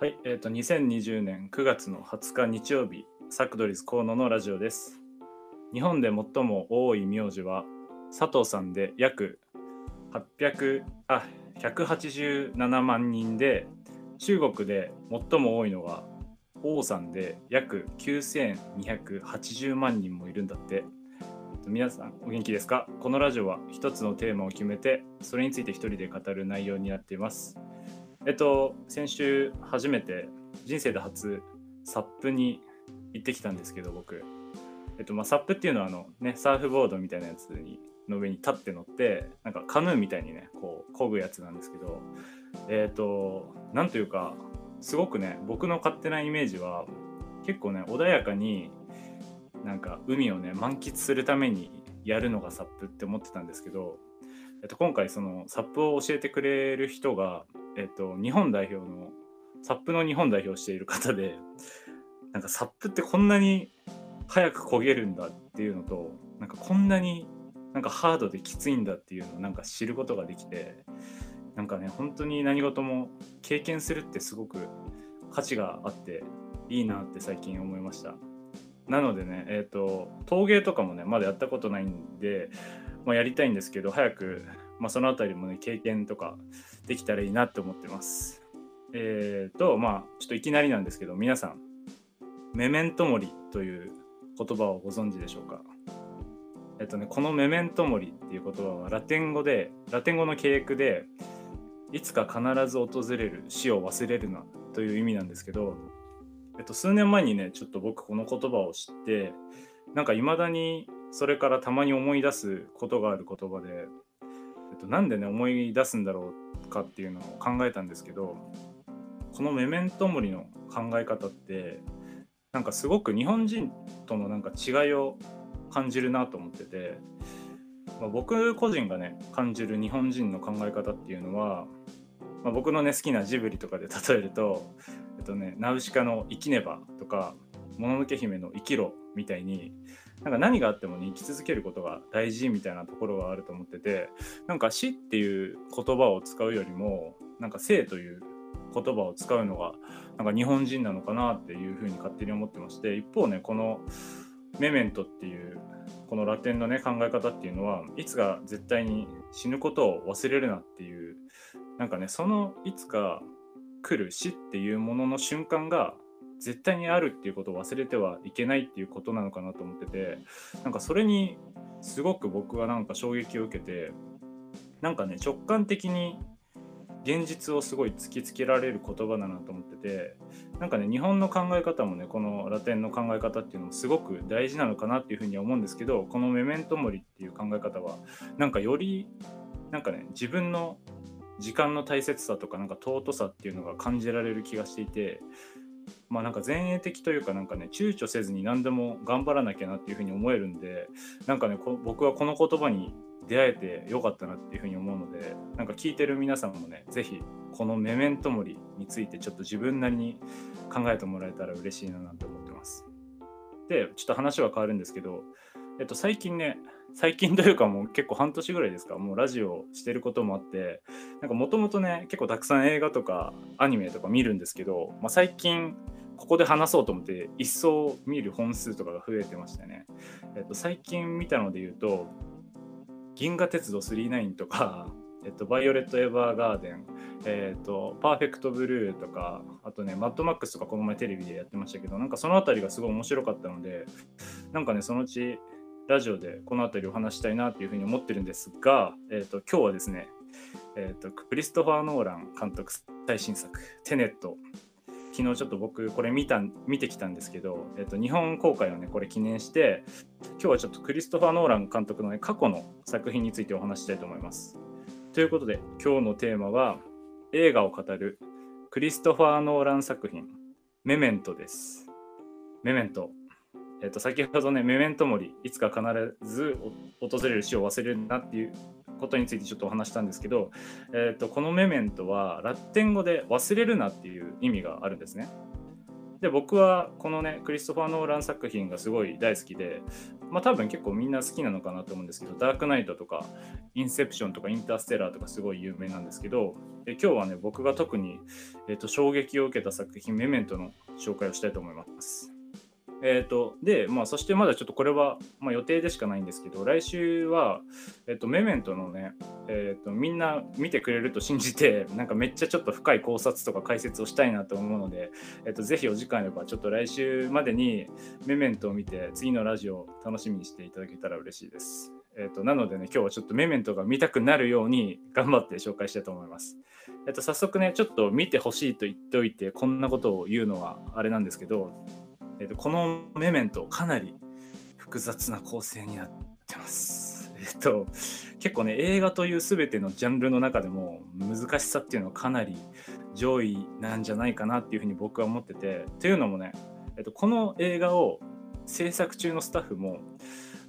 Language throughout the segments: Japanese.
はい、えっ、と、2020年9月の20日日曜日、サクドリス河野のラジオです。日本で最も多い名字は佐藤さんで約800あ187万人で、中国で最も多いのが王さんで約9280万人もいるんだって。皆さんお元気ですか？このラジオは一つのテーマを決めてそれについて一人で語る内容になっています。えっと、先週初めて人生で初サップに行ってきたんですけど僕、えっとまあ、サップっていうのはあの、ね、サーフボードみたいなやつにの上に立って乗ってなんかカヌーみたいにねこう漕ぐやつなんですけどえっとなんというかすごくね僕の勝手なイメージは結構ね穏やかになんか海をね満喫するためにやるのがサップって思ってたんですけど、えっと、今回そのサップを教えてくれる人が、えっと、日本代表のサップの日本代表している方で なんかサップってこんなに早く焦げるんだっていうのとなんかこんなになんかハードできついんだっていうのをなんか知ることができてなんかね本当に何事も経験するってすごく価値があっていいなって最近思いました。なのでね、えっ、と、陶芸とかもね、まだやったことないんで、まあ、やりたいんですけど、早く、まあ、そのあたりもね、経験とかできたらいいなって思ってます。えっ、と、まあ、ちょっといきなりなんですけど、皆さん、メメントモリという言葉をご存知でしょうか？えっとね、このメメントモリっていう言葉はラテン語で、ラテン語の契約で、いつか必ず訪れる死を忘れるなという意味なんですけど、えっと、数年前にねちょっと僕この言葉を知ってなんかいまだにそれからたまに思い出すことがある言葉で、と、なんでね思い出すんだろうかっていうのを考えたんですけどこのメメントモリの考え方ってなんかすごく日本人とのなんか違いを感じるなと思ってて、まあ、僕個人がね感じる日本人の考え方っていうのは、まあ、僕のね好きなジブリとかで例えるとえっとね、ナウシカの生きねばとか、もののけ姫の生きろみたいに、なんか何があっても、ね、生き続けることが大事みたいなところがあると思ってて、なんか死っていう言葉を使うよりも、なんか生という言葉を使うのが、なんか日本人なのかなっていうふうに勝手に思ってまして、一方ね、このメメントっていう、このラテンのね、考え方っていうのは、いつか絶対に死ぬことを忘れるなっていう、なんかね、そのいつか来る死っていうものの瞬間が絶対にあるっていうことを忘れてはいけないっていうことなのかなと思っててなんかそれにすごく僕はなんか衝撃を受けてなんかね直感的に現実をすごい突きつけられる言葉だなと思っててなんかね日本の考え方もねこのラテンの考え方っていうのもすごく大事なのかなっていうふうには思うんですけどこのメメントモリっていう考え方はなんかよりなんかね自分の時間の大切さとかなんか尊さっていうのが感じられる気がしていてまあなんか前衛的というかなんかね躊躇せずに何でも頑張らなきゃなっていうふうに思えるんでなんかね僕はこの言葉に出会えてよかったなっていうふうに思うのでなんか聞いてる皆さんもね是非このメメントモリについてちょっと自分なりに考えてもらえたら嬉しいななんて思ってます。でちょっと話は変わるんですけどえっと最近ね最近というかもう結構半年ぐらいですかもうラジオしてることもあってなんかもともとね結構たくさん映画とかアニメとか見るんですけど、まあ、最近ここで話そうと思って一層見る本数とかが増えてましたね。えっと、最近見たので言うと「銀河鉄道999」とか「えっと、バイオレット・エヴァーガーデン」えっと「パーフェクト・ブルー」とかあとね「マッドマックス」とかこの前テレビでやってましたけどなんかその辺りがすごい面白かったのでなんかねそのうちラジオでこの辺りを話したいなっていうふうに思ってるんですが、えーと、今日はですね、えーと、クリストファー・ノーラン監督最新作「テネット」昨日ちょっと僕これ見た見てきたんですけど、えーと、と日本公開をねこれ記念して今日はちょっとクリストファー・ノーラン監督の、ね、過去の作品についてお話したいと思います。ということで今日のテーマは映画を語るクリストファー・ノーラン作品「メメント」です。メメントえっと、先ほどね、メメントモリ、いつか必ず訪れる死を忘れるなっていうことについてちょっとお話したんですけど、えっと、このメメントはラテン語で忘れるなっていう意味があるんですね。で、僕はこのね、クリストファー・ノーラン作品がすごい大好きで、まあ多分結構みんな好きなのかなと思うんですけど、ダークナイトとか、インセプションとかインターステラーとかすごい有名なんですけど、え今日はね、僕が特に、えーと、衝撃を受けた作品、メメントの紹介をしたいと思います。え、ー、と、で、まあ、そしてまだちょっとこれは、まあ、予定でしかないんですけど、来週は、え、ー、と、メメントのね、え、ー、と、みんな見てくれると信じて、なんかめっちゃちょっと深い考察とか解説をしたいなと思うので、えっ、と、ぜひお時間あれば、ちょっと来週までにメメントを見て、次のラジオを楽しみにしていただけたら嬉しいです。えっ、と、なのでね、今日はちょっとメメントが見たくなるように頑張って紹介したいと思います。えっ、と、早速ね、ちょっと見てほしいと言っておいて、こんなことを言うのはあれなんですけど、えーと、このメメントかなり複雑な構成になってます。えっ、ー、と結構ね映画という全てのジャンルの中でも難しさっていうのはかなり上位なんじゃないかなっていうふうに僕は思っててというのもね、えーと、この映画を制作中のスタッフも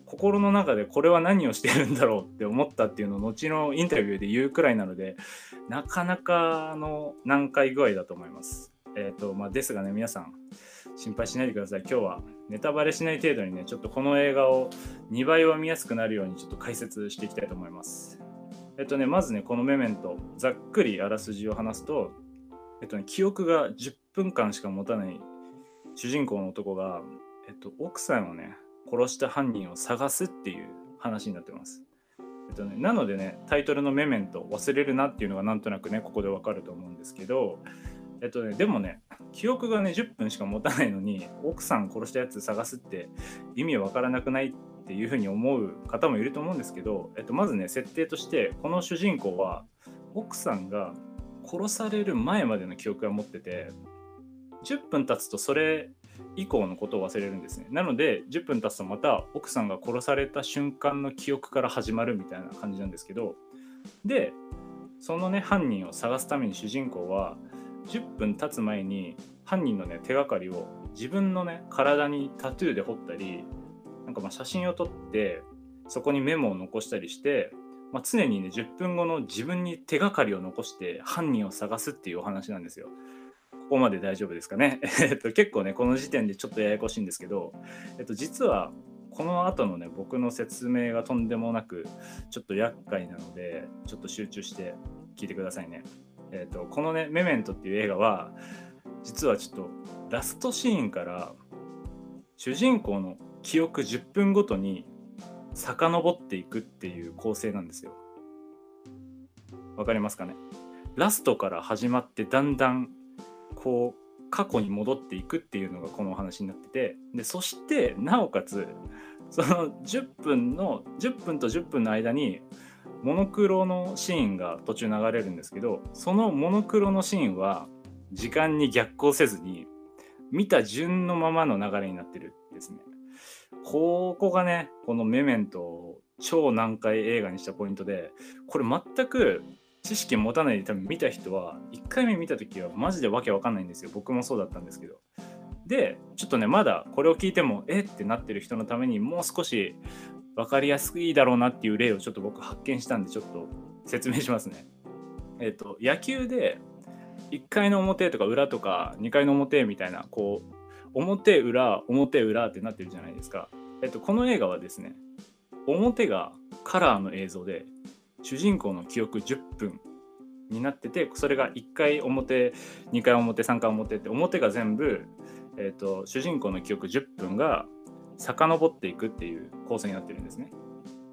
心の中でこれは何をしてるんだろうって思ったっていうのを後のインタビューで言うくらいなのでなかなかの難解具合だと思います。えーとまあ、ですがね皆さん心配しないでください。今日はネタバレしない程度にね、ちょっとこの映画を2倍は見やすくなるようにちょっと解説していきたいと思います。えっとね、まずね、このメメント、ざっくりあらすじを話すと、えっとね、記憶が10分間しか持たない主人公の男が、えっと、奥さんをね、殺した犯人を探すっていう話になってます。えっとね、なのでね、タイトルのメメント、忘れるなっていうのがなんとなくね、ここでわかると思うんですけど、えっとね、でもね、記憶がね、10分しか持たないのに、奥さん殺したやつ探すって意味わからなくないっていうふうに思う方もいると思うんですけど、えっと、まずね、設定として、この主人公は、奥さんが殺される前までの記憶が持ってて、10分経つとそれ以降のことを忘れるんですね。なので、10分経つとまた奥さんが殺された瞬間の記憶から始まるみたいな感じなんですけど、で、そのね、犯人を探すために主人公は、10分経つ前に犯人のね手がかりを自分のね体にタトゥーで彫ったりなんかまあ写真を撮ってそこにメモを残したりして、まあ、常にね10分後の自分に手がかりを残して犯人を探すっていうお話なんですよ。ここまで大丈夫ですかね？えっと結構ねこの時点でちょっとややこしいんですけど、えっと、実はこの後のね僕の説明がとんでもなくちょっと厄介なのでちょっと集中して聞いてくださいね。えーと、このね「メメント」っていう映画は実はちょっとラストシーンから主人公の記憶10分ごとに遡っていくっていう構成なんですよ。わかりますかね？ラストから始まってだんだんこう過去に戻っていくっていうのがこのお話になっててでそしてなおかつその10分の10分と10分の間にモノクロのシーンが途中流れるんですけどそのモノクロのシーンは時間に逆行せずに見た順のままの流れになってるんですね。ここがねこのメメントを超難解映画にしたポイントでこれ全く知識持たないで多分見た人は1回目見た時はマジでわけわかんないんですよ僕もそうだったんですけどでちょっとねまだこれを聞いてもえってなってる人のためにもう少し分かりやすいだろうなっていう例をちょっと僕発見したんでちょっと説明しますね。えっ、と野球で1回の表とか裏とか2回の表みたいなこう表裏表裏ってなってるじゃないですか。えっ、とこの映画はですね表がカラーの映像で主人公の記憶10分になっててそれが1回表2回表3回表って表が全部、えーと主人公の記憶10分が遡っていくっていう構成になってるんですね。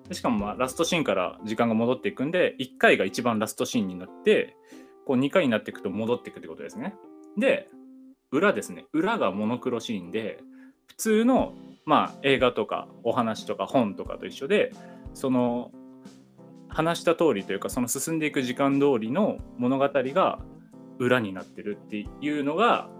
でしかもまあラストシーンから時間が戻っていくんで1回が一番ラストシーンになってこう2回になっていくと戻っていくってことですね。で裏ですね裏がモノクロシーンで普通のまあ映画とかお話とか本とかと一緒でその話した通りというかその進んでいく時間通りの物語が裏になってるっていうのが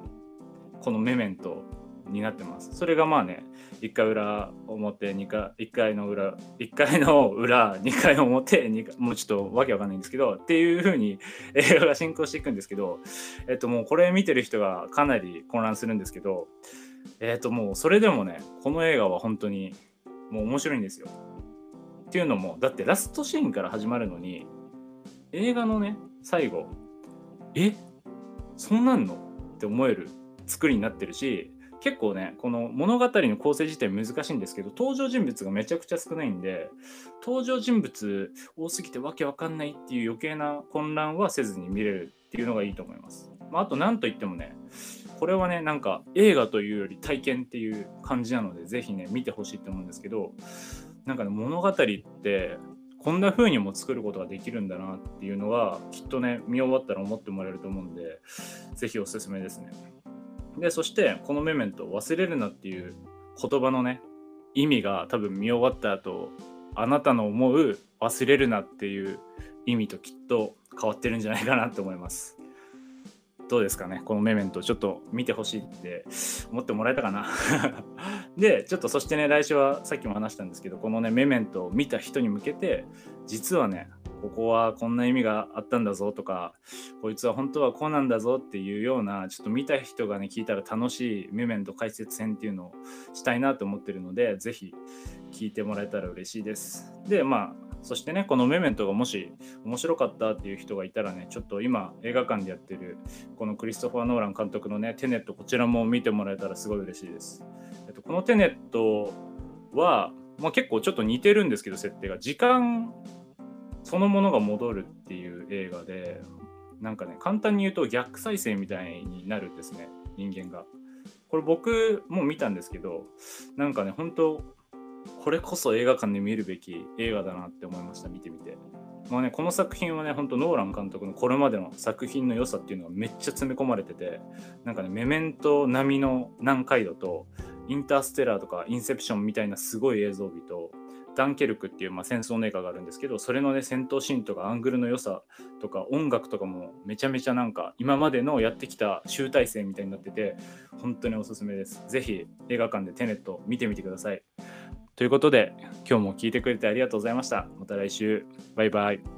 このメメントになってます。それがまあね、1回裏表、2回、1回の裏、1回の裏、2回表、2回もうちょっとわけわかんないんですけど、っていう風に 映画が進行していくんですけど、えっともうこれ見てる人がかなり混乱するんですけど、えっともうそれでもね、この映画は本当にもう面白いんですよ。っていうのも、だってラストシーンから始まるのに、映画のね、最後、え？そうなんの？って思える作りになってるし結構ねこの物語の構成自体難しいんですけど登場人物がめちゃくちゃ少ないんで登場人物多すぎてわけわかんないっていう余計な混乱はせずに見れるっていうのがいいと思います。まあ、あと何といってもねこれはねなんか映画というより体験っていう感じなので是非ね見てほしいと思うんですけどなんかね物語ってこんな風にも作ることができるんだなっていうのはきっとね見終わったら思ってもらえると思うんで是非おすすめですね。でそしてこのメメント忘れるなっていう言葉のね意味が多分見終わった後あなたの思う忘れるなっていう意味ときっと変わってるんじゃないかなと思います。どうですかねこのメメントちょっと見てほしいって思ってもらえたかな？でちょっとそしてね来週はさっきも話したんですけどこのねメメントを見た人に向けて実はねここはこんな意味があったんだぞとかこいつは本当はこうなんだぞっていうようなちょっと見た人がね聞いたら楽しいメメント解説戦っていうのをしたいなと思ってるので是非聞いてもらえたら嬉しいです。でまあそしてね、このメメントがもし面白かったっていう人がいたらね、ちょっと今映画館でやってるこのクリストファー・ノーラン監督のね、テネット、こちらも見てもらえたらすごい嬉しいです。えっと、このテネットは、まあ、結構ちょっと似てるんですけど、設定が。時間そのものが戻るっていう映画で、なんかね、簡単に言うと逆再生みたいになるんですね、人間が。これ僕も見たんですけど、なんかね、本当これこそ映画館で見るべき映画だなって思いました見てみて。まあね、この作品はね、ほんとノーラン監督のこれまでの作品の良さっていうのがめっちゃ詰め込まれてて、なんかね、メメント並みの難解度と、インターステラーとかインセプションみたいなすごい映像美と、ダンケルクっていう、まあ、戦争の映画があるんですけど、それのね、戦闘シーンとかアングルの良さとか音楽とかもめちゃめちゃなんか今までのやってきた集大成みたいになってて、本当におすすめです。ぜひ映画館でテネット見てみてください。ということで、今日も聞いてくれてありがとうございました。また来週。バイバイ。